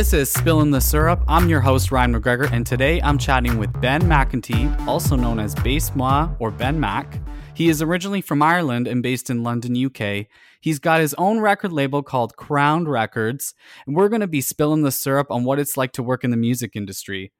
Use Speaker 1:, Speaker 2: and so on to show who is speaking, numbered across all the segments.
Speaker 1: This is Spilling the Syrup. I'm your host, Ryan McGregor, and today I'm chatting with Ben McEntee, also known as Bass Moi or Ben Mac. He is originally from Ireland and based in London, UK. He's got his own record label called Crowned Records, and we're going to be spilling the syrup on what it's like to work in the music industry.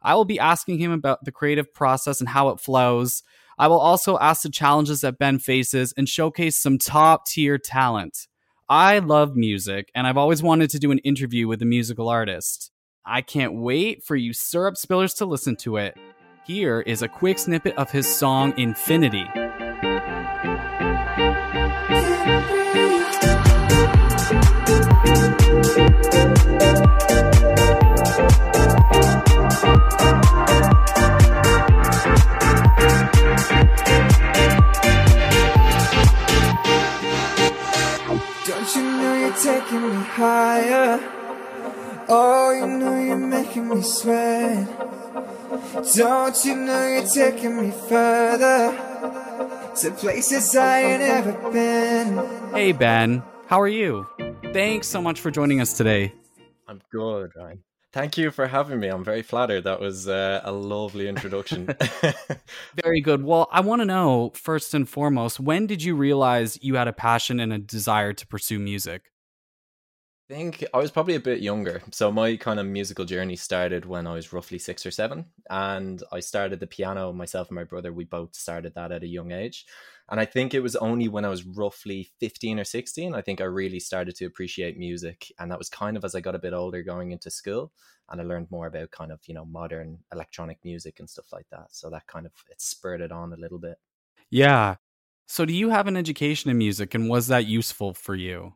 Speaker 1: I will be asking him about the creative process and how it flows. I will also ask the challenges that Ben faces and showcase some top tier talent. I love music, and I've always wanted to do an interview with a musical artist. I can't wait for you syrup spillers to listen to it. Here is a quick snippet of his song Infinity.
Speaker 2: Taking me higher? Oh, you know you're making me sweat. Don't you know you're taking me further to places I ain't ever been?
Speaker 1: Hey, Ben, how are you? Thanks so much for joining us today.
Speaker 3: I'm good, Ryan. Thank you for having me. I'm very flattered. That was uh, a lovely introduction.
Speaker 1: Very good. Well, I want to know first and foremost, when did you realize you had a passion and a desire to pursue music?
Speaker 3: I think I was probably a bit younger. So my kind of musical journey started when I was roughly six or seven. And I started the piano, myself and my brother, we both started that at a young age. And I think it was only when I was roughly 15 or 16, I think I really started to appreciate music. And that was kind of as I got a bit older going into school and I learned more about kind of, you know, modern electronic music and stuff like that. So that kind of it spurred it on a little bit.
Speaker 1: Yeah. So, do you have an education in music and was that useful for you?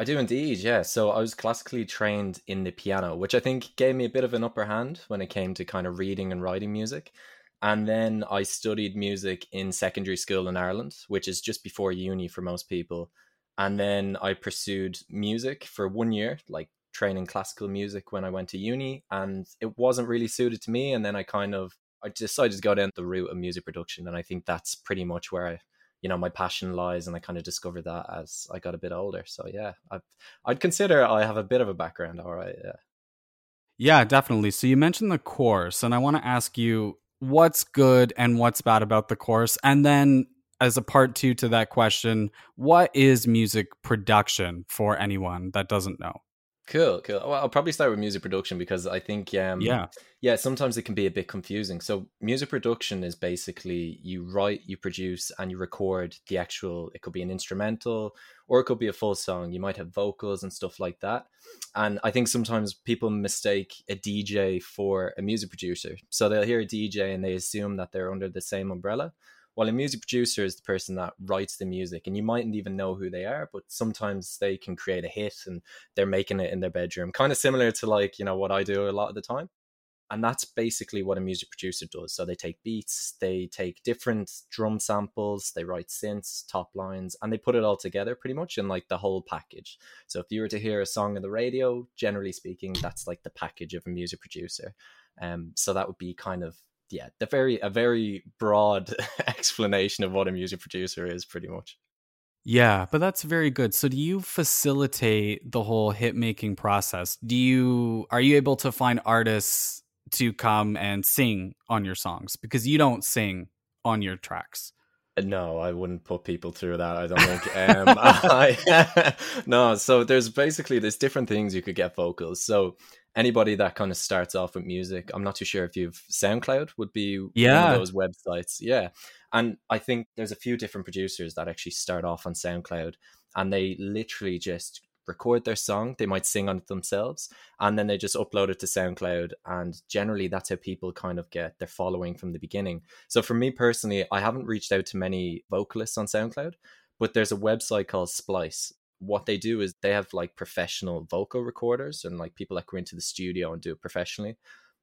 Speaker 3: I do indeed, yeah. So I was classically trained in the piano, which I think gave me a bit of an upper hand when it came to kind of reading and writing music. And then I studied music in secondary school in Ireland, which is just before uni for most people. And then I pursued music for one year, like training classical music when I went to uni, and it wasn't really suited to me. And then I kind of I decided to go down the route of music production, and I think that's pretty much where I, you know, my passion lies. And I kind of discovered that as I got a bit older. So yeah, I I'd consider I have a bit of a background. All right, yeah.
Speaker 1: Yeah, definitely. So, you mentioned the course, and I want to ask you what's good and what's bad about the course. And then, as a part two to that question, what is music production for anyone that doesn't know?
Speaker 3: Cool, cool. Well, I'll probably start with music production because I think, um,
Speaker 1: Yeah.
Speaker 3: yeah, sometimes it can be a bit confusing. So, music production is basically you write, you produce, and you record the actual. It could be an instrumental, or it could be a full song. You might have vocals and stuff like that. And I think sometimes people mistake a DJ for a music producer. So they'll hear a DJ and they assume that they're under the same umbrella. While a music producer is the person that writes the music, and you mightn't even know who they are, but sometimes they can create a hit and they're making it in their bedroom, kind of similar to like you know what I do a lot of the time. And that's basically what a music producer does. So they take beats, they take different drum samples, they write synths, top lines, and they put it all together pretty much in like the whole package. So if you were to hear a song on the radio, generally speaking, that's like the package of a music producer. Um, so that would be kind of yeah, the very a very broad explanation of what a music producer is, pretty much.
Speaker 1: Yeah, but that's very good. So do you facilitate the whole hit making process? Do you are you able to find artists to come and sing on your songs because you don't sing on your tracks?
Speaker 3: No, I wouldn't put people through that. I don't think. Um, I, no, so there's basically there's different things you could get vocals. So anybody that kind of starts off with music, I'm not too sure if you've SoundCloud would be one
Speaker 1: Yeah.
Speaker 3: of those websites. Yeah, and I think there's a few different producers that actually start off on SoundCloud, and they literally just record their song. They might sing on it themselves, and then they just upload it to SoundCloud. And generally, that's how people kind of get their following from the beginning. So for me personally, I haven't reached out to many vocalists on SoundCloud, but there's a website called Splice. What they do is they have like professional vocal recorders and like people that go into the studio and do it professionally.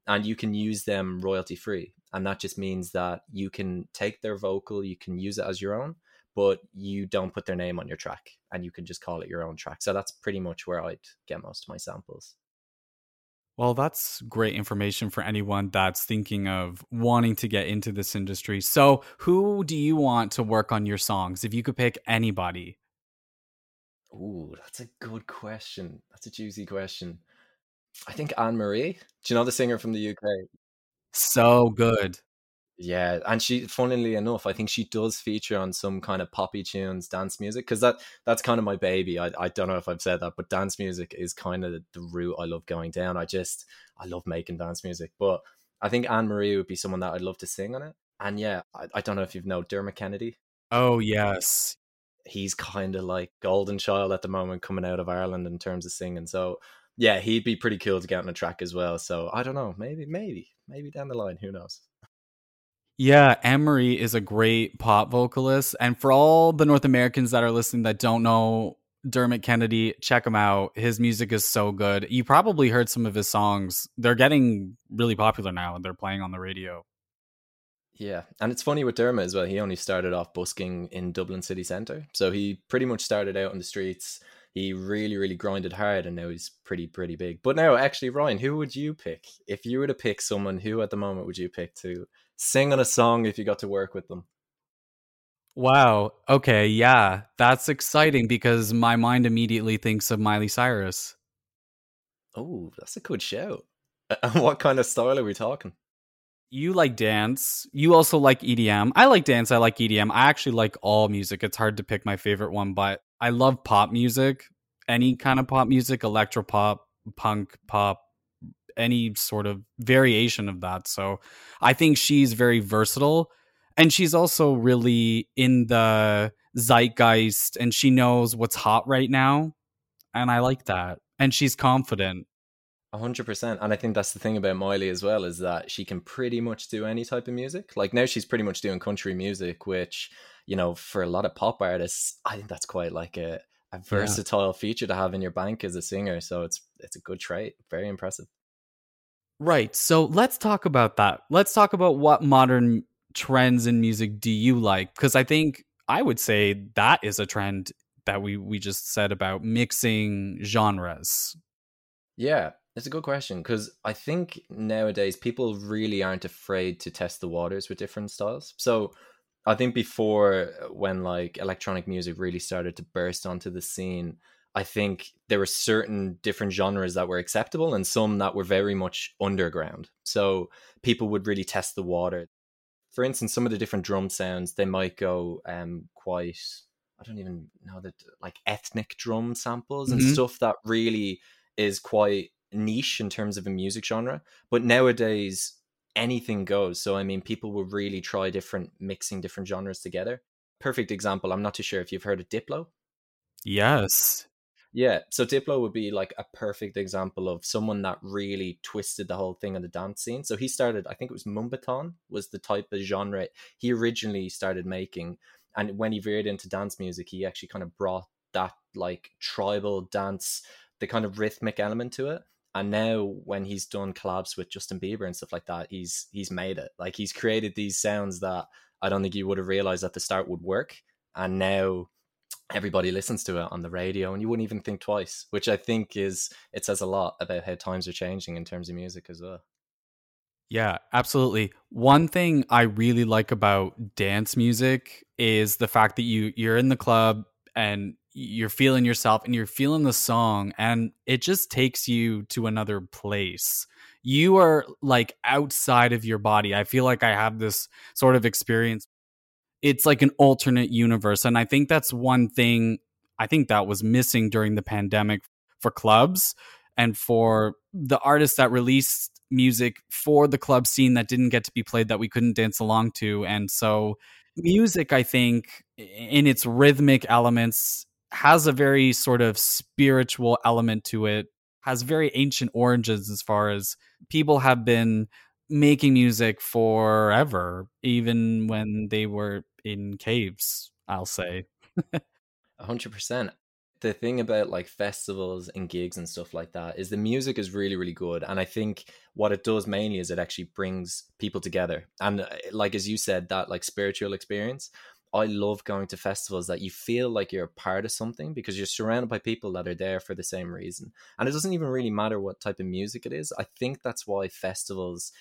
Speaker 3: And you can use them royalty free. And that just means that you can take their vocal, you can use it as your own, but you don't put their name on your track and you can just call it your own track. So that's pretty much where I'd get most of my samples.
Speaker 1: Well, that's great information for anyone that's thinking of wanting to get into this industry. So, who do you want to work on your songs? If you could pick anybody.
Speaker 3: Ooh, that's a good question. That's a juicy question. I think Anne Marie. Do you know the singer from the UK?
Speaker 1: So good.
Speaker 3: Yeah, and she, funnily enough, I think she does feature on some kind of poppy tunes, dance music, because that that's kind of my baby. I I don't know if I've said that, but dance music is kind of the route I love going down. I just I love making dance music, but I think Anne Marie would be someone that I'd love to sing on it. And yeah, I, I don't know if you've know Dermot Kennedy.
Speaker 1: Oh yes,
Speaker 3: he's kind of like golden child at the moment coming out of Ireland in terms of singing. So yeah, he'd be pretty cool to get on a track as well. So I don't know, maybe, maybe, maybe down the line, who knows?
Speaker 1: Yeah, Anne-Marie is a great pop vocalist. And for all the North Americans that are listening that don't know Dermot Kennedy, check him out. His music is so good. You probably heard some of his songs. They're getting really popular now and they're playing on the radio.
Speaker 3: Yeah, and it's funny with Dermot as well. He only started off busking in Dublin city centre, so he pretty much started out on the streets. He really, really grinded hard, and now he's pretty, pretty big. But now, actually, Ryan, who would you pick if you were to pick someone? Who at the moment would you pick to sing on a song if you got to work with them?
Speaker 1: Wow. Okay. Yeah, that's exciting because my mind immediately thinks of Miley Cyrus.
Speaker 3: Oh, that's a good show. And what kind of style are we talking?
Speaker 1: You like dance. You also like EDM. I like dance. I like EDM. I actually like all music. It's hard to pick my favorite one, but I love pop music. Any kind of pop music, electro pop, punk pop, any sort of variation of that. So I think she's very versatile. And she's also really in the zeitgeist and she knows what's hot right now. And I like that. And she's confident
Speaker 3: hundred percent, and I think that's the thing about Miley as well is that she can pretty much do any type of music. Like now, she's pretty much doing country music, which you know, for a lot of pop artists, I think that's quite like a a versatile yeah. feature to have in your bank as a singer. So it's it's a good trait. Very impressive.
Speaker 1: Right. So let's talk about that. Let's talk about what modern trends in music do you like? Because I think I would say that is a trend that we we just said about mixing genres.
Speaker 3: Yeah, it's a good question because I think nowadays people really aren't afraid to test the waters with different styles. So I think before uh, when like electronic music really started to burst onto the scene, I think there were certain different genres that were acceptable and some that were very much underground. So people would really test the water. For instance, some of the different drum sounds, they might go um quite I don't even know that like ethnic drum samples and mm-hmm. stuff that really is quite niche in terms of a music genre, but nowadays anything goes. So I mean, people will really try different mixing different genres together. Perfect example. I'm not too sure if you've heard of Diplo.
Speaker 1: Yes.
Speaker 3: Yeah, so Diplo would be like a perfect example of someone that really twisted the whole thing on the dance scene. So he started, I think it was Moombahton was the type of genre he originally started making, and when he veered into dance music, he actually kind of brought that like tribal dance, the kind of rhythmic element to it and now when he's done collabs with Justin Bieber and stuff like that, he's he's made it. Like he's created these sounds that I don't think you would have realized at the start would work, and now everybody listens to it on the radio, and you wouldn't even think twice. Which I think is it says a lot about how times are changing in terms of music as well.
Speaker 1: Yeah, absolutely. One thing I really like about dance music is the fact that you you're in the club and you're feeling yourself and you're feeling the song and it just takes you to another place. You are like outside of your body. I feel like i have this sort of experience. It's like an alternate universe and i think that's one thing i think that was missing during the pandemic for clubs and for the artists that released music for the club scene that didn't get to be played that we couldn't dance along to. And so music i think in its rhythmic elements has a very sort of spiritual element to it, has very ancient origins as far as people have been making music forever, even when they were in caves, I'll say.
Speaker 3: A hundred percent. The thing about like festivals and gigs and stuff like that is the music is really, really good. And I think what it does mainly is it actually brings people together. And uh, like as you said, that like spiritual experience. I love going to festivals that you feel like you're a part of something because you're surrounded by people that are there for the same reason. And it doesn't even really matter what type of music it is. I think that's why festivals,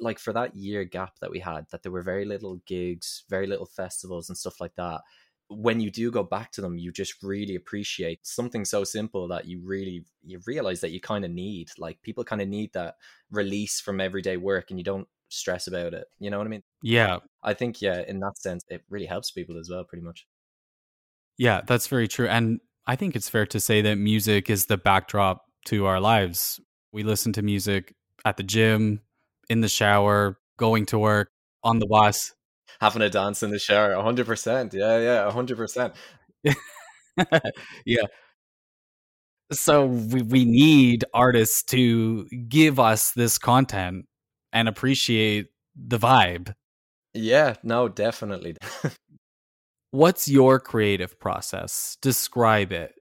Speaker 3: like for that year gap that we had, that there were very little gigs, very little festivals and stuff like that. when you do go back to them, you just really appreciate something so simple that you really you realize that you kind of need. Like people kind of need that release from everyday work, and you don't stress about it. You know what I mean?
Speaker 1: Yeah.
Speaker 3: I think yeah, in that sense, it really helps people as well, pretty much.
Speaker 1: Yeah, that's very true. And I think it's fair to say that music is the backdrop to our lives. We listen to music at the gym, in the shower, going to work, on the bus.
Speaker 3: Having a dance in the shower, 100%. Yeah, yeah, 100%.
Speaker 1: yeah. So we, we need artists to give us this content and appreciate the vibe.
Speaker 3: Yeah, no, definitely.
Speaker 1: What's your creative process? Describe it.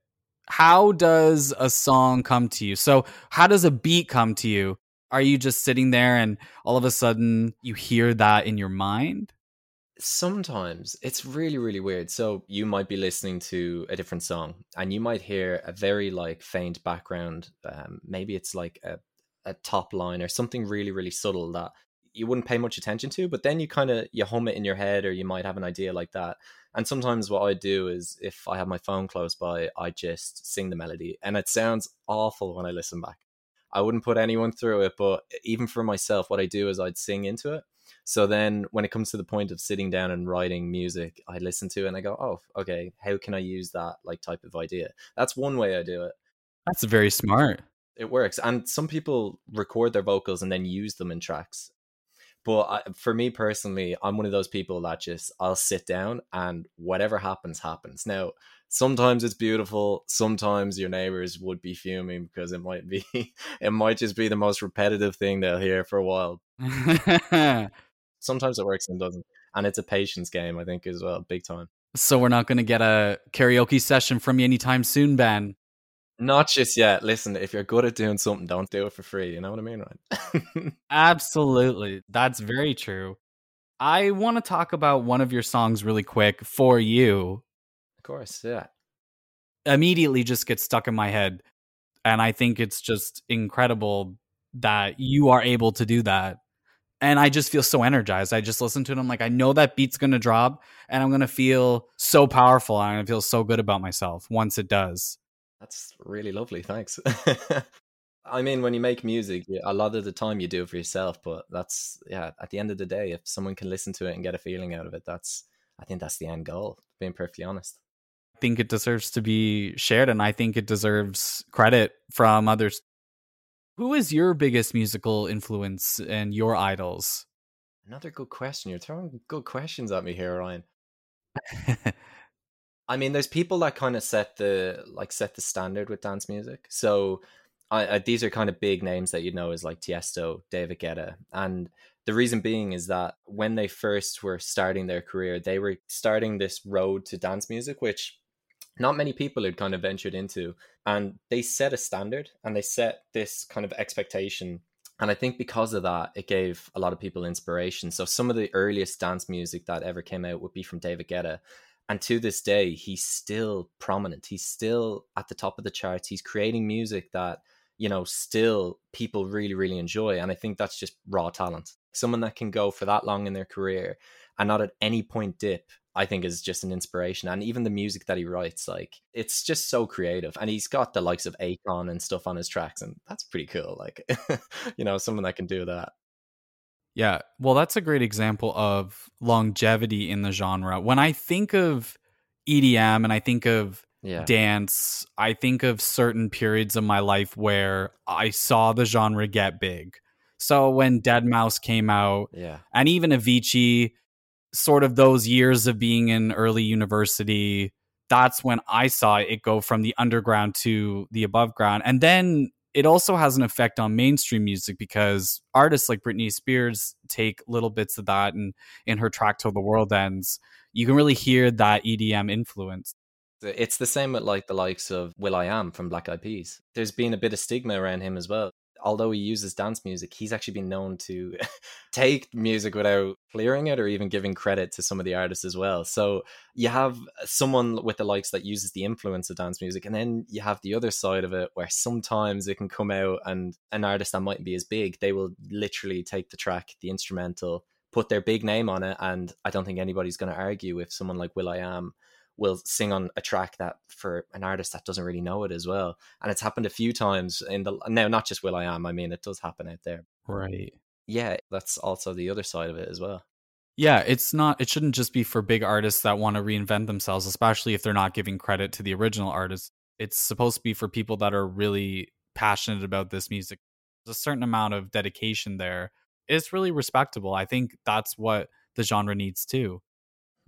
Speaker 1: How does a song come to you? So, how does a beat come to you? Are you just sitting there and all of a sudden you hear that in your mind?
Speaker 3: Sometimes it's really, really weird. So, you might be listening to a different song and you might hear a very like faint background. Um, maybe it's like a, a top line or something really, really subtle that you wouldn't pay much attention to, but then you kind of you hum it in your head or you might have an idea like that and sometimes what I do is if I have my phone close by, I just sing the melody. And it sounds awful when I listen back. I wouldn't put anyone through it, but even for myself, what I do is I'd sing into it. So then when it comes to the point of sitting down and writing music, I listen to it and I go, oh, okay, how can I use that like type of idea? That's one way I do it.
Speaker 1: That's very smart.
Speaker 3: It works. And some people record their vocals and then use them in tracks. But I, for me personally, I'm one of those people that just I'll sit down and whatever happens, happens. Now, sometimes it's beautiful. Sometimes your neighbors would be fuming because it might be, it might just be the most repetitive thing they'll hear for a while. sometimes it works and doesn't, and it's a patience game, I think, as well, big time.
Speaker 1: So we're not going to get a karaoke session from you anytime soon, Ben.
Speaker 3: Not just yet. Listen, if you're good at doing something, don't do it for free. You know what I mean, right?
Speaker 1: Absolutely. That's very true. I want to talk about one of your songs really quick for you.
Speaker 3: Of course, yeah.
Speaker 1: Immediately just gets stuck in my head. And I think it's just incredible that you are able to do that. And I just feel so energized. I just listen to it. I'm like, I know that beat's going to drop and I'm going to feel so powerful. And I'm going to feel so good about myself once it does.
Speaker 3: That's really lovely. Thanks. I mean, when you make music, a lot of the time you do it for yourself, but that's yeah. At the end of the day, if someone can listen to it and get a feeling out of it, that's I think that's the end goal. Being perfectly honest,
Speaker 1: I think it deserves to be shared, and I think it deserves credit from others. Who is your biggest musical influence and your idols?
Speaker 3: Another good question. You're throwing good questions at me here, Ryan. I mean, there's people that kind of set the like set the standard with dance music. So I, I, these are kind of big names that you know as like Tiesto, David Guetta, and the reason being is that when they first were starting their career, they were starting this road to dance music, which not many people had kind of ventured into, and they set a standard and they set this kind of expectation. And I think because of that, it gave a lot of people inspiration. So some of the earliest dance music that ever came out would be from David Guetta and to this day he's still prominent. He's still at the top of the charts. He's creating music that you know still people really really enjoy and i think that's just raw talent. Someone that can go for that long in their career and not at any point dip i think is just an inspiration. And even the music that he writes like it's just so creative. And he's got the likes of akon and stuff on his tracks and that's pretty cool like you know someone that can do that
Speaker 1: yeah, well, that's a great example of longevity in the genre. When I think of EDM and I think of yeah. dance, I think of certain periods of my life where I saw the genre get big. So when Deadmau5 came out,
Speaker 3: yeah,
Speaker 1: and even Avicii, sort of those years of being in early university, that's when I saw it go from the underground to the above ground. And then it also has an effect on mainstream music because artists like Britney Spears take little bits of that and in her track till the world ends you can really hear that EDM influence.
Speaker 3: It's the same with like the likes of will.i.am from Black Eyed Peas. There's been a bit of stigma around him as well although he uses dance music, he's actually been known to take music without clearing it or even giving credit to some of the artists as well. So you have someone with the likes that uses the influence of dance music, and then you have the other side of it where sometimes it can come out and an artist that mightn't be as big, they will literally take the track, the instrumental, put their big name on it, and I don't think anybody's going to argue with someone like will.i.am will sing on a track that for an artist that doesn't really know it as well. And it's happened a few times in the now, not just will.i.am. I mean, it does happen out there.
Speaker 1: Right.
Speaker 3: Yeah, that's also the other side of it as well.
Speaker 1: Yeah, it's not. It shouldn't just be for big artists that want to reinvent themselves, especially if they're not giving credit to the original artist. It's supposed to be for people that are really passionate about this music. There's a certain amount of dedication there. It's really respectable. I think that's what the genre needs too.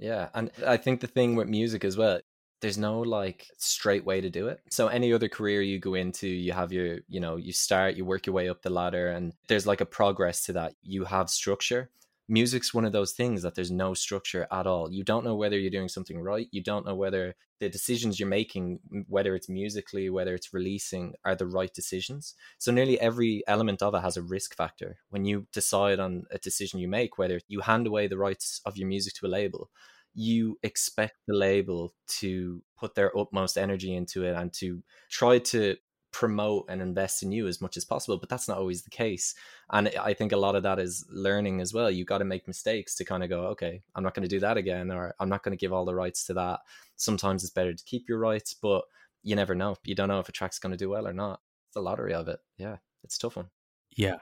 Speaker 3: Yeah, and I think the thing with music as well, there's no like straight way to do it. So any other career you go into, you have your, you know, you start, you work your way up the ladder and there's like a progress to that. You have structure music's one of those things that there's no structure at all. You don't know whether you're doing something right. You don't know whether the decisions you're making, whether it's musically, whether it's releasing, are the right decisions. So nearly every element of it has a risk factor. When you decide on a decision you make, whether you hand away the rights of your music to a label, you expect the label to put their utmost energy into it and to try to promote and invest in you as much as possible but that's not always the case. And i think a lot of that is learning as well. You got to make mistakes to kind of go okay i'm not going to do that again or i'm not going to give all the rights to that. Sometimes it's better to keep your rights but you never know. You don't know if a track's going to do well or not. It's the lottery of it. Yeah it's tough one.
Speaker 1: Yeah.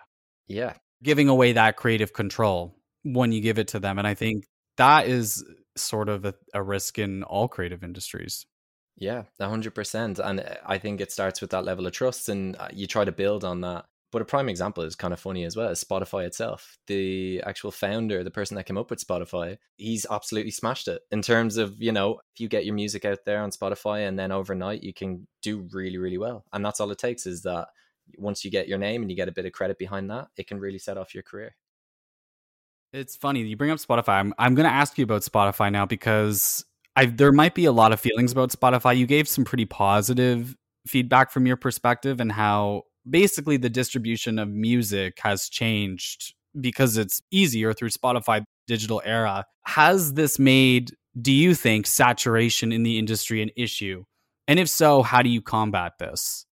Speaker 3: Yeah.
Speaker 1: Giving away that creative control when you give it to them and i think that is sort of a, a risk in all creative industries
Speaker 3: yeah, 100%. And uh, I think it starts with that level of trust and uh, you try to build on that. But a prime example is kind of funny as well is Spotify itself. The actual founder, the person that came up with Spotify, he's absolutely smashed it in terms of, you know, if you get your music out there on Spotify and then overnight you can do really, really well. And that's all it takes is that once you get your name and you get a bit of credit behind that, it can really set off your career.
Speaker 1: It's funny you bring up Spotify. I'm I'm going to ask you about Spotify now because I there might be a lot of feelings about Spotify. You gave some pretty positive feedback from your perspective and how basically the distribution of music has changed because it's easier through Spotify digital era. Has this made do you think saturation in the industry an issue? And if so, how do you combat this?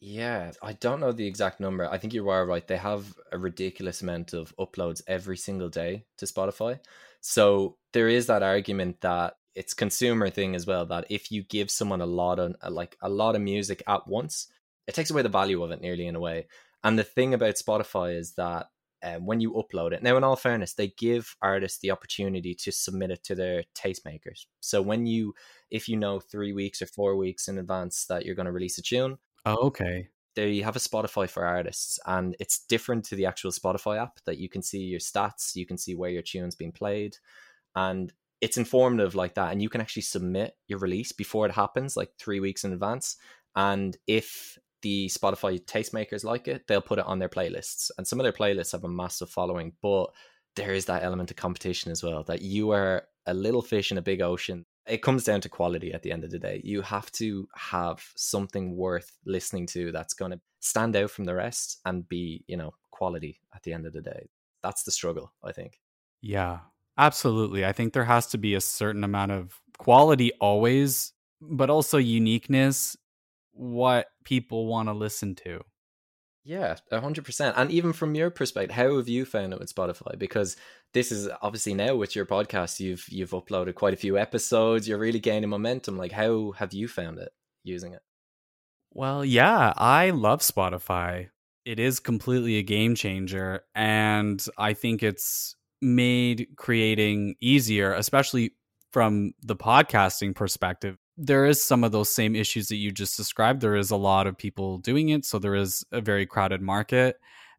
Speaker 3: Yeah, I don't know the exact number. I think you are right. They have a ridiculous amount of uploads every single day to Spotify. So there is that argument that it's consumer thing as well that if you give someone a lot of like a lot of music at once it takes away the value of it nearly in a way. And the thing about spotify is that um, when you upload it now in all fairness they give artists the opportunity to submit it to their tastemakers. So when you if you know three weeks or four weeks in advance that you're going to release a tune
Speaker 1: oh, okay.
Speaker 3: there you have a spotify for artists and it's different to the actual spotify app that you can see your stats you can see where your tune's been played and it's informative like that and you can actually submit your release before it happens like three weeks in advance and if the spotify tastemakers like it they'll put it on their playlists and some of their playlists have a massive following but there is that element of competition as well that you are a little fish in a big ocean. It comes down to quality at the end of the day. You have to have something worth listening to that's going to stand out from the rest and be you know quality at the end of the day. That's the struggle i think.
Speaker 1: Yeah Absolutely. I think there has to be a certain amount of quality always, but also uniqueness, what people want to listen to.
Speaker 3: Yeah, 100%. And even from your perspective, how have you found it with Spotify? Because this is obviously now with your podcast, you've you've uploaded quite a few episodes, you're really gaining momentum. Like how have you found it using it?
Speaker 1: Well, yeah, I love Spotify. It is completely a game changer and I think it's made creating easier, especially from the podcasting perspective. There is some of those same issues that you just described. There is a lot of people doing it, so there is a very crowded market.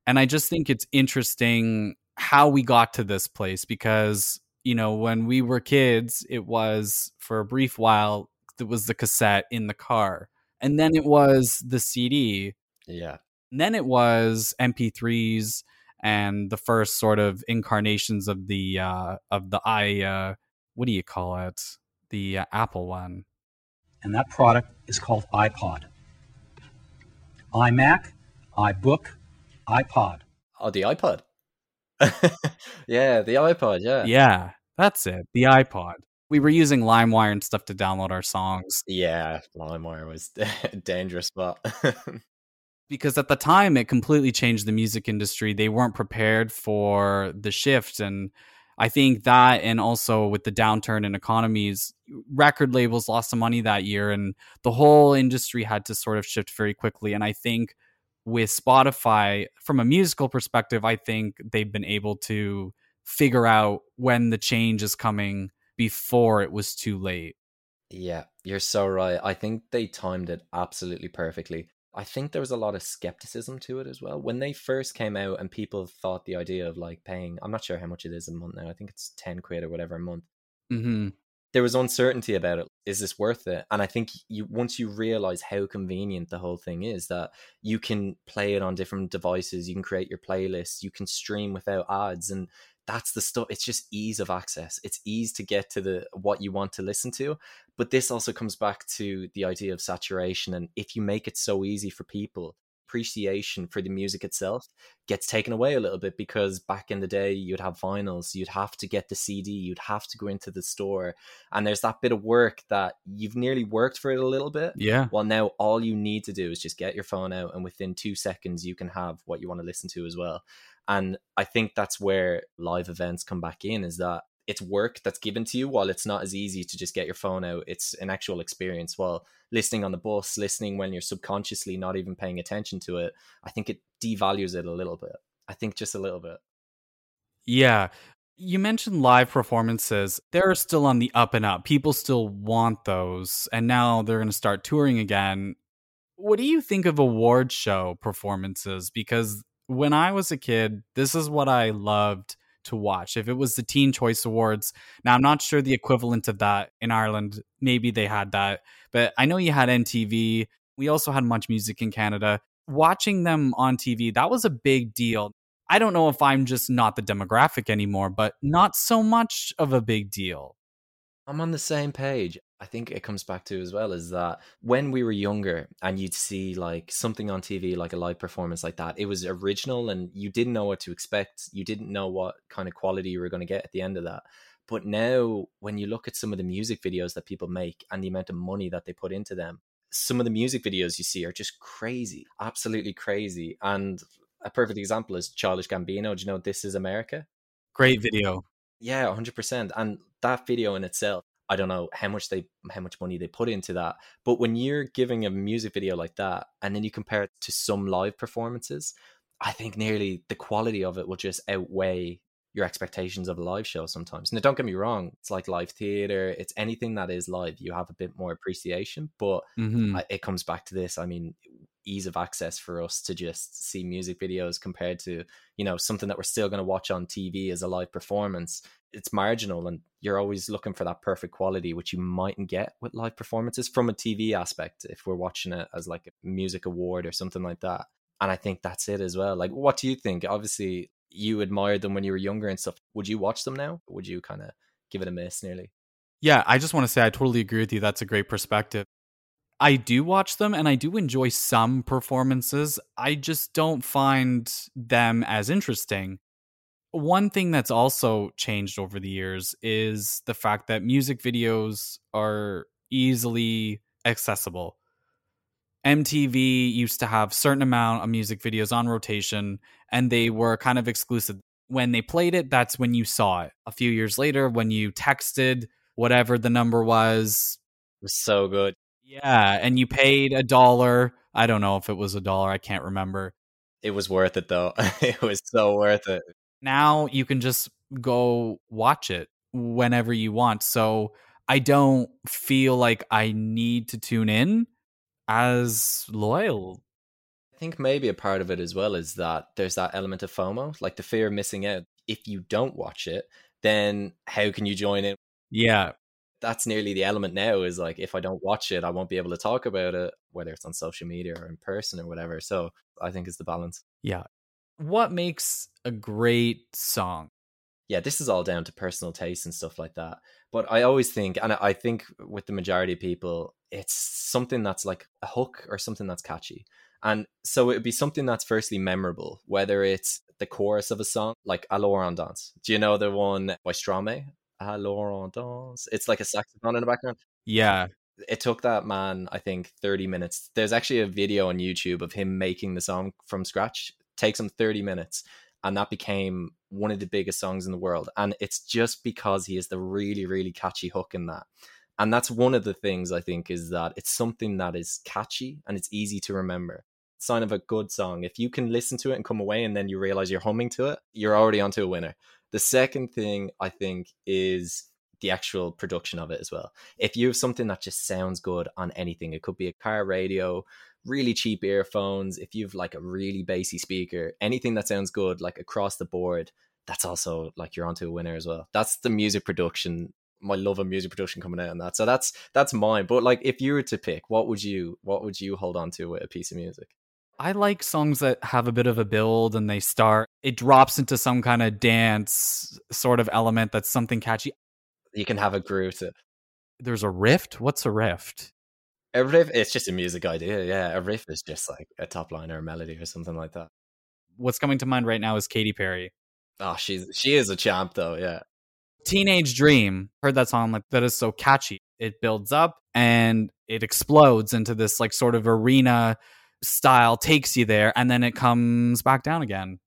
Speaker 1: And I just think it's interesting how we got to this place because, you know, when we were kids, it was for a brief while, it was the cassette in the car. And then it was the CD.
Speaker 3: Yeah.
Speaker 1: And then it was MP3s and the first sort of incarnations of the uh, of the i uh, what do you call it the uh, Apple one,
Speaker 4: and that product is called iPod. iMac, iBook, iPod.
Speaker 3: Oh, the iPod. yeah, the iPod. Yeah,
Speaker 1: yeah, that's it. The iPod. We were using LimeWire and stuff to download our songs.
Speaker 3: Yeah, LimeWire was dangerous, but
Speaker 1: because at the time it completely changed the music industry. They weren't prepared for the shift and I think that, and also with the downturn in economies, record labels lost some money that year, and the whole industry had to sort of shift very quickly. And I think with Spotify, from a musical perspective, I think they've been able to figure out when the change is coming before it was too late.
Speaker 3: Yeah, you're so right. I think they timed it absolutely perfectly. I think there was a lot of skepticism to it as well. When they first came out and people thought the idea of like paying, I'm not sure how much it is a month now. I think it's 10 quid or whatever a month.
Speaker 1: Mm-hmm.
Speaker 3: There was uncertainty about it. Is this worth it? And I think you once you realize how convenient the whole thing is that you can play it on different devices, you can create your playlists, you can stream without ads and that's the stuff it's just ease of access. It's ease to get to the what you want to listen to. But this also comes back to the idea of saturation and if you make it so easy for people appreciation for the music itself gets taken away a little bit because back in the day you'd have vinyls you'd have to get the cd you'd have to go into the store and there's that bit of work that you've nearly worked for it a little bit
Speaker 1: yeah.
Speaker 3: well now all you need to do is just get your phone out and within two seconds you can have what you want to listen to as well. And I think that's where live events come back in is that it's work that's given to you while it's not as easy to just get your phone out. It's an actual experience. While listening on the bus, listening when you're subconsciously not even paying attention to it, I think it devalues it a little bit. I think just a little bit.
Speaker 1: Yeah. You mentioned live performances. They're still on the up and up. People still want those. And now they're going to start touring again. What do you think of award show performances? Because when I was a kid, this is what I loved to watch. If it was the Teen Choice Awards, now I'm not sure the equivalent of that in Ireland. Maybe they had that, but I know you had MTV. We also had Much Music in Canada. Watching them on TV, that was a big deal. I don't know if I'm just not the demographic anymore, but not so much of a big deal.
Speaker 3: I'm on the same page. I think it comes back to as well is that when we were younger and you'd see like something on TV, like a live performance like that, it was original and you didn't know what to expect. You didn't know what kind of quality you were going to get at the end of that. But now, when you look at some of the music videos that people make and the amount of money that they put into them, some of the music videos you see are just crazy, absolutely crazy. And a perfect example is Childish Gambino. Do you know This Is America?
Speaker 1: Great video.
Speaker 3: Yeah, 100%. And that video in itself I don't know how much they how much money they put into that. But when you're giving a music video like that and then you compare it to some live performances, I think nearly the quality of it will just outweigh your expectations of a live show sometimes. Now don't get me wrong, it's like live theater, it's anything that is live, you have a bit more appreciation, but
Speaker 1: mm-hmm.
Speaker 3: it comes back to this. I mean, ease of access for us to just see music videos compared to you know something that we're still going to watch on TV as a live performance it's marginal and you're always looking for that perfect quality which you mightn't get with live performances from a TV aspect if we're watching it as like a music award or something like that and I think that's it as well like what do you think obviously you admired them when you were younger and stuff would you watch them now would you kind of give it a miss nearly
Speaker 1: yeah I just want to say I totally agree with you that's a great perspective I do watch them and I do enjoy some performances. I just don't find them as interesting. One thing that's also changed over the years is the fact that music videos are easily accessible. MTV used to have certain amount of music videos on rotation and they were kind of exclusive. When they played it, that's when you saw it. A few years later when you texted whatever the number was,
Speaker 3: it was so good.
Speaker 1: Yeah, and you paid a dollar. I don't know if it was a dollar. I can't remember.
Speaker 3: It was worth it though. it was so worth it.
Speaker 1: Now you can just go watch it whenever you want. So I don't feel like I need to tune in as loyal.
Speaker 3: I think maybe a part of it as well is that there's that element of FOMO, like the fear of missing out. If you don't watch it, then how can you join in?
Speaker 1: Yeah,
Speaker 3: that's nearly the element now is like if I don't watch it, I won't be able to talk about it, whether it's on social media or in person or whatever. So I think it's the balance.
Speaker 1: Yeah. What makes a great song?
Speaker 3: Yeah, this is all down to personal taste and stuff like that. But I always think, and I think with the majority of people, it's something that's like a hook or something that's catchy. And so it would be something that's firstly memorable, whether it's the chorus of a song, like Alors on Danse. Do you know the one by Stromae? Alors on danse. It's like a saxophone in the background.
Speaker 1: Yeah.
Speaker 3: It took that man, I think, 30 minutes. There's actually a video on YouTube of him making the song from scratch. It takes him 30 minutes. and that became one of the biggest songs in the world. And it's just because he has the really, really catchy hook in that. And that's one of the things I think is that it's something that is catchy and it's easy to remember. Sign of a good song. If you can listen to it and come away and then you realize you're humming to it, you're already onto a winner. The second thing I think is the actual production of it as well. If you have something that just sounds good on anything, it could be a car radio, really cheap earphones, if you've like a really bassy speaker, anything that sounds good, like across the board, that's also like you're onto a winner as well. That's the music production. My love of music production coming out on that. So that's that's mine. But like if you were to pick, what would you what would you hold on to with a piece of music?
Speaker 1: I like songs that have a bit of a build and they start, it drops into some kind of dance sort of element that's something catchy.
Speaker 3: You can have a groove to
Speaker 1: There's a rift. What's a rift?
Speaker 3: A riff, it's just a music idea. Yeah, a riff is just like a top line or a melody or something like that.
Speaker 1: What's coming to mind right now is Katy Perry.
Speaker 3: Oh, she's she is a champ though. Yeah,
Speaker 1: Teenage Dream. Heard that song like that is so catchy. It builds up and it explodes into this like sort of arena style, takes you there, and then it comes back down again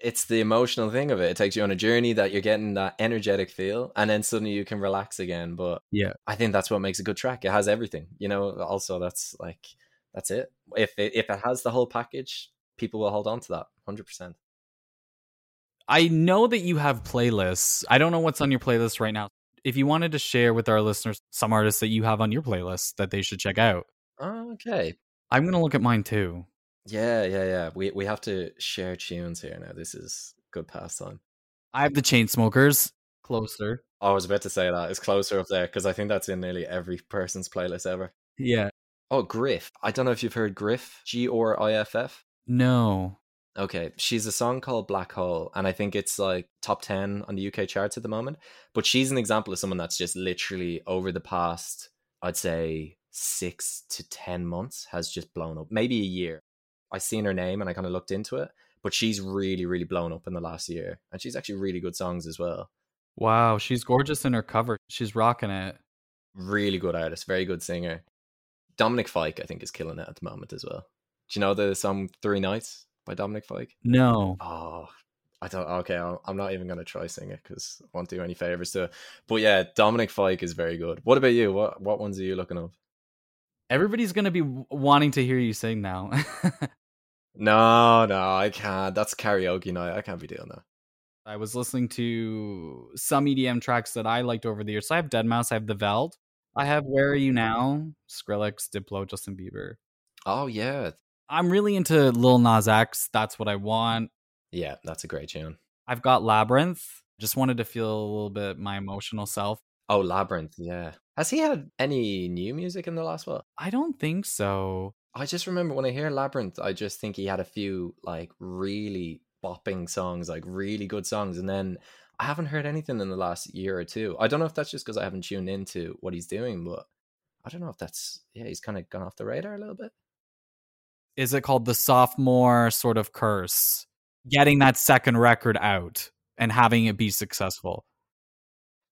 Speaker 3: it's the emotional thing of it. It takes you on a journey that you're getting that energetic feel, and then suddenly you can relax again. But
Speaker 1: yeah,
Speaker 3: I think that's what makes a good track. It has everything, you know. Also, that's like that's it. If it, if it has the whole package, people will hold on to that hundred percent.
Speaker 1: I know that you have playlists. I don't know what's on your playlist right now. If you wanted to share with our listeners some artists that you have on your playlist that they should check out,
Speaker 3: okay,
Speaker 1: I'm gonna look at mine too.
Speaker 3: Yeah, yeah, yeah. We we have to share tunes here now. This is good pastime.
Speaker 1: I have the Chainsmokers closer.
Speaker 3: Oh, I was about to say that it's closer up there because I think that's in nearly every person's playlist ever.
Speaker 1: Yeah.
Speaker 3: Oh, Griff. I don't know if you've heard Griff. G or I F F.
Speaker 1: No.
Speaker 3: Okay, she's a song called Black Hole, and I think it's like top 10 on the UK charts at the moment. But she's an example of someone that's just literally over the past, I'd say, six to 10 months has just blown up, maybe a year. I seen her name and I kind of looked into it, but she's really, really blown up in the last year, and she's actually really good songs as well.
Speaker 1: Wow, she's gorgeous in her cover. She's rocking it.
Speaker 3: Really good artist, very good singer. Dominic Fike, I think, is killing it at the moment as well. Do you know the song Three Nights by Dominic Fike?
Speaker 1: No.
Speaker 3: Oh, I don't. Okay, I'm not even going to try sing it because I won't do any favors to it. But yeah, Dominic Fike is very good. What about you? What what ones are you looking up?
Speaker 1: Everybody's going to be wanting to hear you sing now.
Speaker 3: no, no, I can't. That's karaoke night. I can't be doing that.
Speaker 1: I was listening to some EDM tracks that I liked over the years. So I have Deadmau5, I have The Veldt, I have Where Are You Now, Skrillex, Diplo, Justin Bieber.
Speaker 3: Oh yeah,
Speaker 1: I'm really into Lil Nas X. That's what I want.
Speaker 3: Yeah, that's a great tune.
Speaker 1: I've got Labrinth. Just wanted to feel a little bit my emotional self.
Speaker 3: Oh, Labrinth. yeah. Has he had any new music in the last while?
Speaker 1: I don't think so.
Speaker 3: I just remember when I hear Labrinth, I just think he had a few like really bopping songs, like really good songs, and then I haven't heard anything in the last year or two. I don't know if that's just because I haven't tuned into what he's doing, but I don't know if that's yeah, he's kind of gone off the radar a little bit.
Speaker 1: Is it called the sophomore sort of curse? Getting that second record out and having it be successful.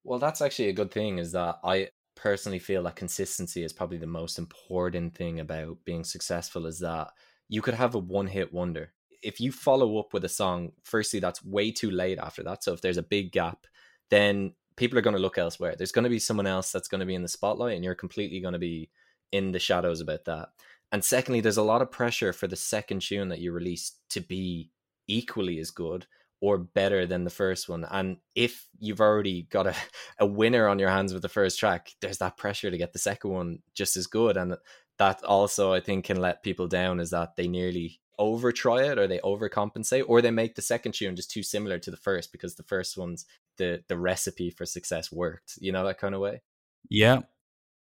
Speaker 3: Well, that's actually a good thing. Is that I personally feel that consistency is probably the most important thing about being successful. Is that you could have a one hit wonder if you follow up with a song. Firstly, that's way too late after that. So if there's a big gap, then people are going to look elsewhere. There's going to be someone else that's going to be in the spotlight, and you're completely going to be in the shadows about that. And secondly, there's a lot of pressure for the second tune that you release to be equally as good or better than the first one. And if you've already got a, a winner on your hands with the first track, there's that pressure to get the second one just as good. And that also, I think, can let people down is that they nearly over try it or they overcompensate or they make the second tune just too similar to the first because the first one's the the recipe for success worked you know that kind of way
Speaker 1: yeah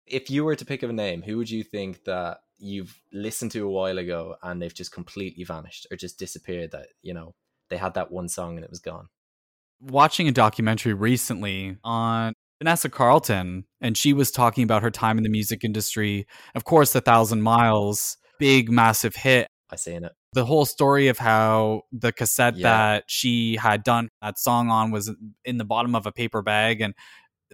Speaker 3: if you were to pick of a name who would you think that you've listened to a while ago and they've just completely vanished or just disappeared that you know they had that one song and it was gone.
Speaker 1: Watching a documentary recently on Vanessa Carlton, and she was talking about her time in the music industry. Of course, A Thousand Miles, big, massive hit.
Speaker 3: I seen it.
Speaker 1: The whole story of how the cassette yeah. that she had done that song on was in the bottom of a paper bag, and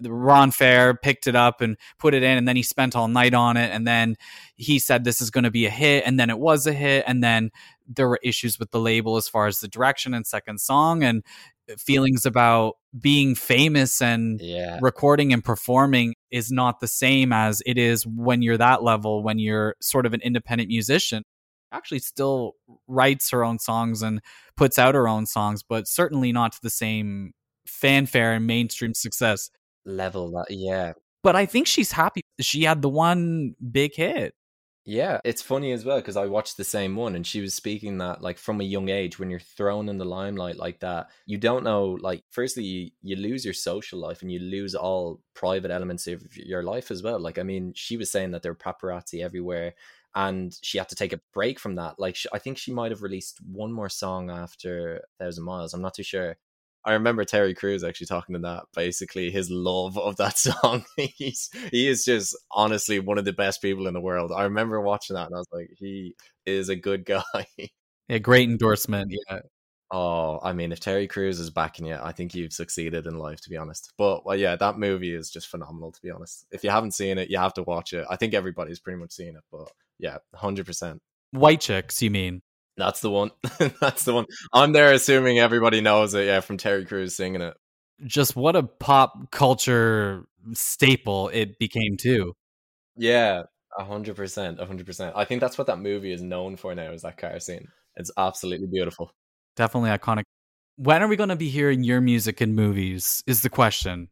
Speaker 1: Ron Fair picked it up and put it in, and then he spent all night on it, and then he said this is going to be a hit, and then it was a hit, and then there were issues with the label as far as the direction and second song, and uh, feelings about being famous and
Speaker 3: Yeah.
Speaker 1: recording and performing is not the same as it is when you're that level when you're sort of an independent musician actually still writes her own songs and puts out her own songs but certainly not to the same fanfare and mainstream success
Speaker 3: Level that, yeah.
Speaker 1: but i think she's happy she had the one big hit
Speaker 3: Yeah, it's funny as well because I watched the same one and she was speaking that like from a young age when you're thrown in the limelight like that, you don't know like firstly you, you lose your social life and you lose all private elements of your life as well. Like I mean, she was saying that there were paparazzi everywhere and she had to take a break from that. Like sh I think she might have released one more song after Thousand Miles. I'm not too sure. I remember Terry Crews actually talking to that. Basically, his love of that song. He's he is just honestly one of the best people in the world. I remember watching that and I was like, he is a good guy.
Speaker 1: a great endorsement yeah
Speaker 3: Oh, I mean, if Terry Crews is backing you, I think you've succeeded in life, to be honest. But well, yeah, that movie is just phenomenal, to be honest. If you haven't seen it, you have to watch it. I think everybody's pretty much seen it, but yeah, hundred percent.
Speaker 1: white chicks you mean
Speaker 3: That's the one. That's the one. I'm there assuming everybody knows it. Yeah, from Terry Crews singing it.
Speaker 1: just what a pop culture staple it became too
Speaker 3: Yeah, a hundred percent, a hundred percent. I think that's what that movie is known for now. Is that car scene? It's absolutely beautiful.
Speaker 1: definitely iconic. When are we going to be hearing your music in movies? Is the question.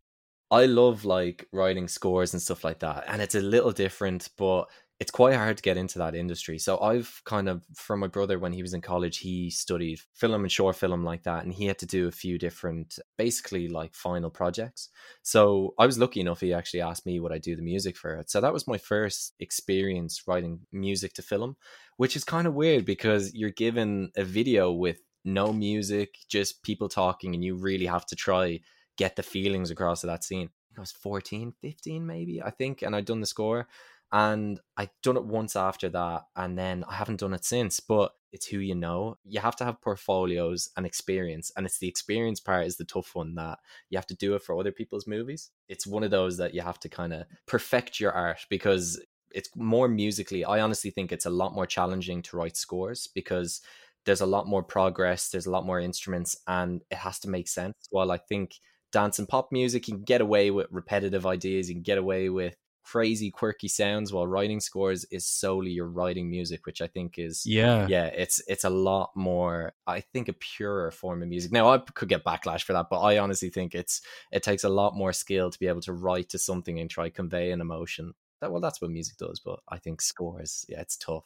Speaker 3: I love like writing scores and stuff like that, and it's a little different, but it's quite hard to get into that industry. So I've kind of from my brother when he was in college, he studied film and short film like that, and he had to do a few different, basically like final projects. So I was lucky enough; he actually asked me would I do the music for it. So that was my first experience writing music to film, which is kind of weird because you're given a video with no music, just people talking, and you really have to try get the feelings across of that scene. I was 14, 15 maybe, I think, and I'd done the score. And I'd done it once after that, and then I haven't done it since. But it's who you know. You have to have portfolios and experience, and it's the experience part is the tough one that you have to do it for other people's movies. It's one of those that you have to kind of perfect your art because it's more musically. I honestly think it's a lot more challenging to write scores because there's a lot more progress, there's a lot more instruments, and it has to make sense. While I think dance and pop music, you can get away with repetitive ideas, you can get away with crazy, quirky sounds, while writing scores is solely you're writing music, which I think is
Speaker 1: Yeah.
Speaker 3: yeah, it's it's a lot more. I think a purer form of music. Now I could get backlash for that, but I honestly think it's it takes a lot more skill to be able to write to something and try convey an emotion. That well, that's what music does, but I think scores, yeah, it's tough.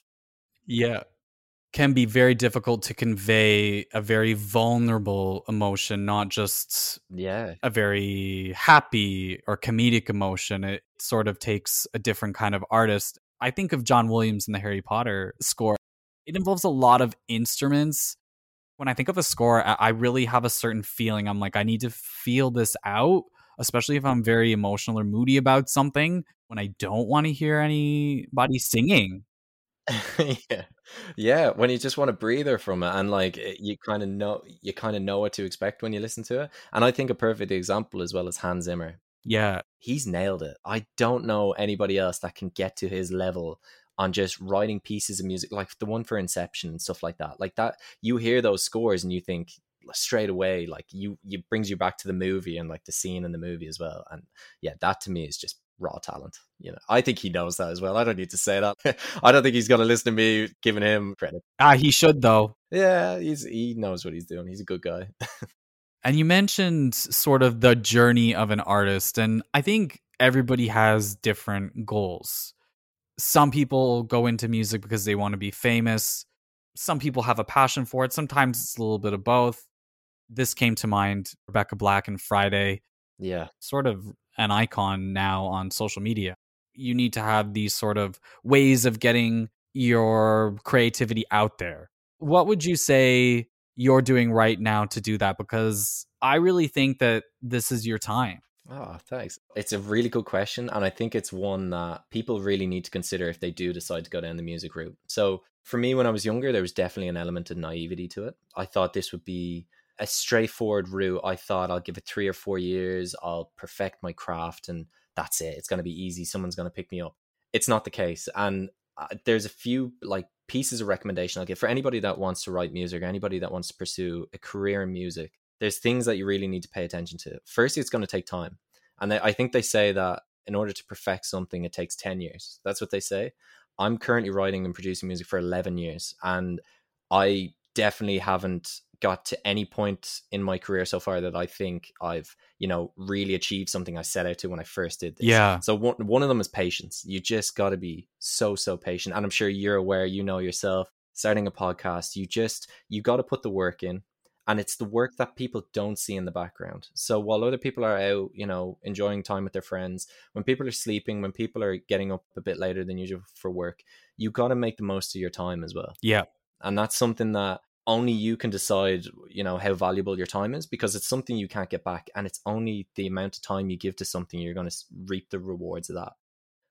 Speaker 1: Yeah. Can be very difficult to convey a very vulnerable emotion, not just
Speaker 3: Yeah,
Speaker 1: a very happy or comedic emotion. It sort of takes a different kind of artist. I think of John Williams in the Harry Potter score. It involves a lot of instruments. When I think of a score, I I really have a certain feeling. I'm like, I need to feel this out, especially if I'm very emotional or moody about something when I don't want to hear anybody singing.
Speaker 3: yeah, yeah. When you just want a breather from it, and like it- you kind of know, you kind of know what to expect when you listen to it. And I think a perfect example as well as Hans Zimmer.
Speaker 1: Yeah.
Speaker 3: he's nailed it. I don't know anybody else that can get to his level on just writing pieces of music like the one for Inception and stuff like that. Like that, you hear those scores and you think straight away, like you, you brings you back to the movie and like the scene in the movie as well. And yeah, that to me is just raw talent. You know, I think he knows that as well. I don't need to say that. I don't think he's going to listen to me giving him credit.
Speaker 1: Ah, he should though.
Speaker 3: Yeah, he's he knows what he's doing. He's a good guy.
Speaker 1: And you mentioned sort of the journey of an artist, and I think everybody has different goals. Some people go into music because they want to be famous. Some people have a passion for it. Sometimes it's a little bit of both. This came to mind Rebecca Black and Friday,
Speaker 3: yeah,
Speaker 1: sort of an icon now on social media. You need to have these sort of ways of getting your creativity out there. What would you say you're doing right now to do that? Because I really think that this is your time.
Speaker 3: Oh, thanks. It's a really good question. And I think it's one that people really need to consider if they do decide to go down the music route. So, for me, when I was younger, there was definitely an element of naivety to it. I thought this would be a straightforward route. I thought I'll give it three or four years, I'll perfect my craft, and that's it. It's going to be easy. Someone's going to pick me up. It's not the case. And uh, there's a few like pieces of recommendation I'll give for anybody that wants to write music or anybody that wants to pursue a career in music. There's things that you really need to pay attention to. Firstly, it's going to take time. And I think they say that in order to perfect something, it takes 10 years. That's what they say. I'm currently writing and producing music for 11 years. And I definitely haven't got to any point in my career so far that I think I've, you know, really achieved something I set out to when I first did this.
Speaker 1: Yeah.
Speaker 3: So one, one of them is patience. You just got to be so, so patient. And I'm sure you're aware, you know yourself, starting a podcast, you just, you got to put the work in. And it's the work that people don't see in the background. So while other people are out, you know, enjoying time with their friends, when people are sleeping, when people are getting up a bit later than usual for work, you got to make the most of your time as well.
Speaker 1: Yeah.
Speaker 3: And that's something that only you can decide you know how valuable your time is because it's something you can't get back and it's only the amount of time you give to something you're going to reap the rewards of that.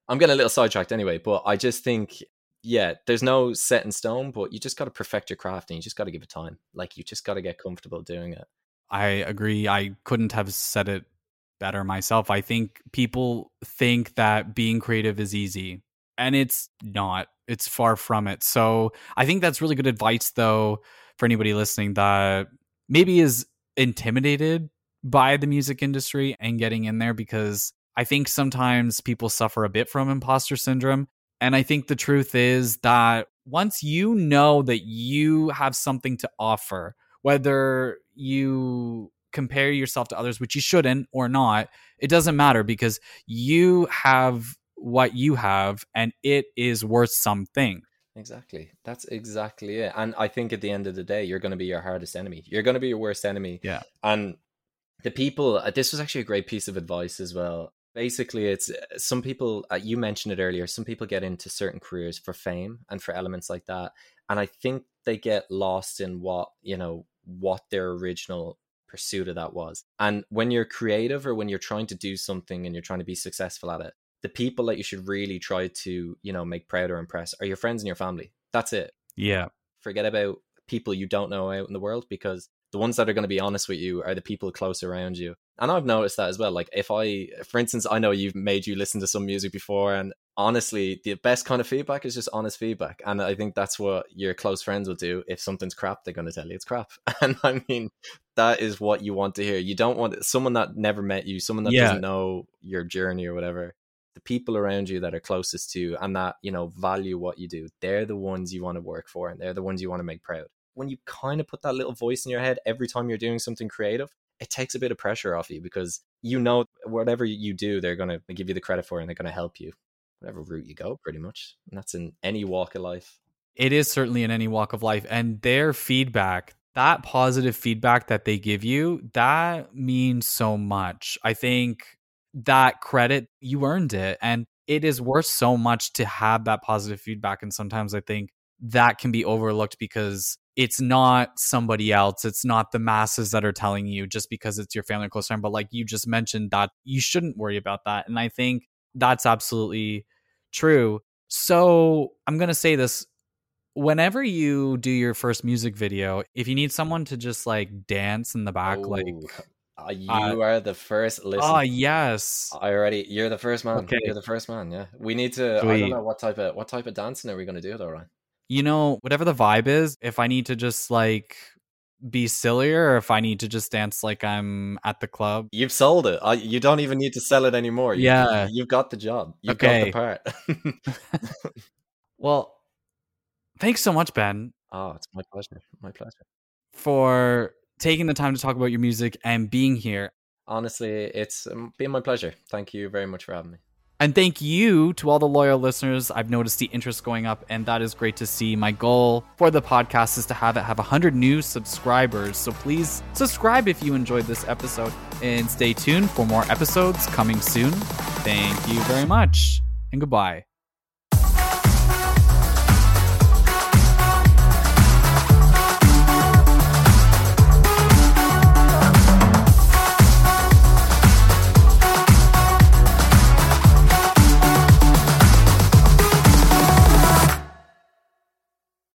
Speaker 3: I'm getting a little sidetracked anyway but i just think yeah there's no set in stone but you just got to perfect your craft and you just got to give it time. Like you just got to get comfortable doing it.
Speaker 1: I agree. I couldn't have said it better myself. I think people think that being creative is easy and it's not. It's far from it. So i think that's really good advice though for anybody listening that maybe is intimidated by the music industry and getting in there because I think sometimes people suffer a bit from imposter syndrome. And I think the truth is that once you know that you have something to offer, whether you compare yourself to others, which you shouldn't or not, it doesn't matter because you have what you have and it is worth something.
Speaker 3: Exactly. That's exactly it. And I think at the end of the day, you're going to be your hardest enemy. You're going to be your worst enemy.
Speaker 1: Yeah.
Speaker 3: And the people, uh, this was actually a great piece of advice as well. Basically, it's uh, some people, uh, you mentioned it earlier, some people get into certain careers for fame and for elements like that. And I think they get lost in what, you know, what their original pursuit of that was. And when you're creative or when you're trying to do something and you're trying to be successful at it, the people that you should really try to you know make proud or impress are your friends and your family. That's it.
Speaker 1: Yeah.
Speaker 3: Forget about people you don't know out in the world because the ones that are going to be honest with you are the people close around you. And i've noticed that as well like if i for instance i know you've made you listen to some music before and honestly the best kind of feedback is just honest feedback. And i think that's what your close friends will do. If something's crap they're going to tell you it's crap. And i mean that is what you want to hear. You don't want someone that never met you someone that yeah. doesn't know your journey or whatever the people around you that are closest to you and that you know value what you do. They're the ones you want to work for and they're the ones you want to make proud. When you kind of put that little voice in your head every time you're doing something creative it takes a bit of pressure off you because you know whatever you do they're going to give you the credit for and they're going to help you whatever route you go pretty much and that's in any walk of life.
Speaker 1: It is certainly in any walk of life and their feedback that positive feedback that they give you that means so much. I think that credit, you earned it. And it is worth so much to have that positive feedback. And sometimes I think that can be overlooked because it's not somebody else. It's not the masses that are telling you just because it's your family or close friend. But like you just mentioned, that you shouldn't worry about that. And I think that's absolutely true. So I'm going to say this whenever you do your first music video, if you need someone to just like dance in the back, oh, like
Speaker 3: uh, you uh, are the first listen.
Speaker 1: Oh yes.
Speaker 3: I already you're the first man. Okay. You're the first man, yeah. We need to Sweet. I don't know what type of what type of dancing are we gonna do though, Ryan?
Speaker 1: You know, whatever the vibe is, if I need to just like be sillier or if I need to just dance like I'm at the club.
Speaker 3: You've sold it. I, you don't even need to sell it anymore. You,
Speaker 1: yeah.
Speaker 3: You've got the job. You've okay. got the
Speaker 1: part. well, thanks so much, Ben.
Speaker 3: Oh, it's my pleasure. My pleasure.
Speaker 1: For taking the time to talk about your music and being here.
Speaker 3: Honestly, it's um, been my pleasure. Thank you very much for having me.
Speaker 1: And thank you to all the loyal listeners. I've noticed the interest going up, and that is great to see. My goal for the podcast is to have it have 100 new subscribers. So please subscribe if you enjoyed this episode and stay tuned for more episodes coming soon. Thank you very much, and goodbye.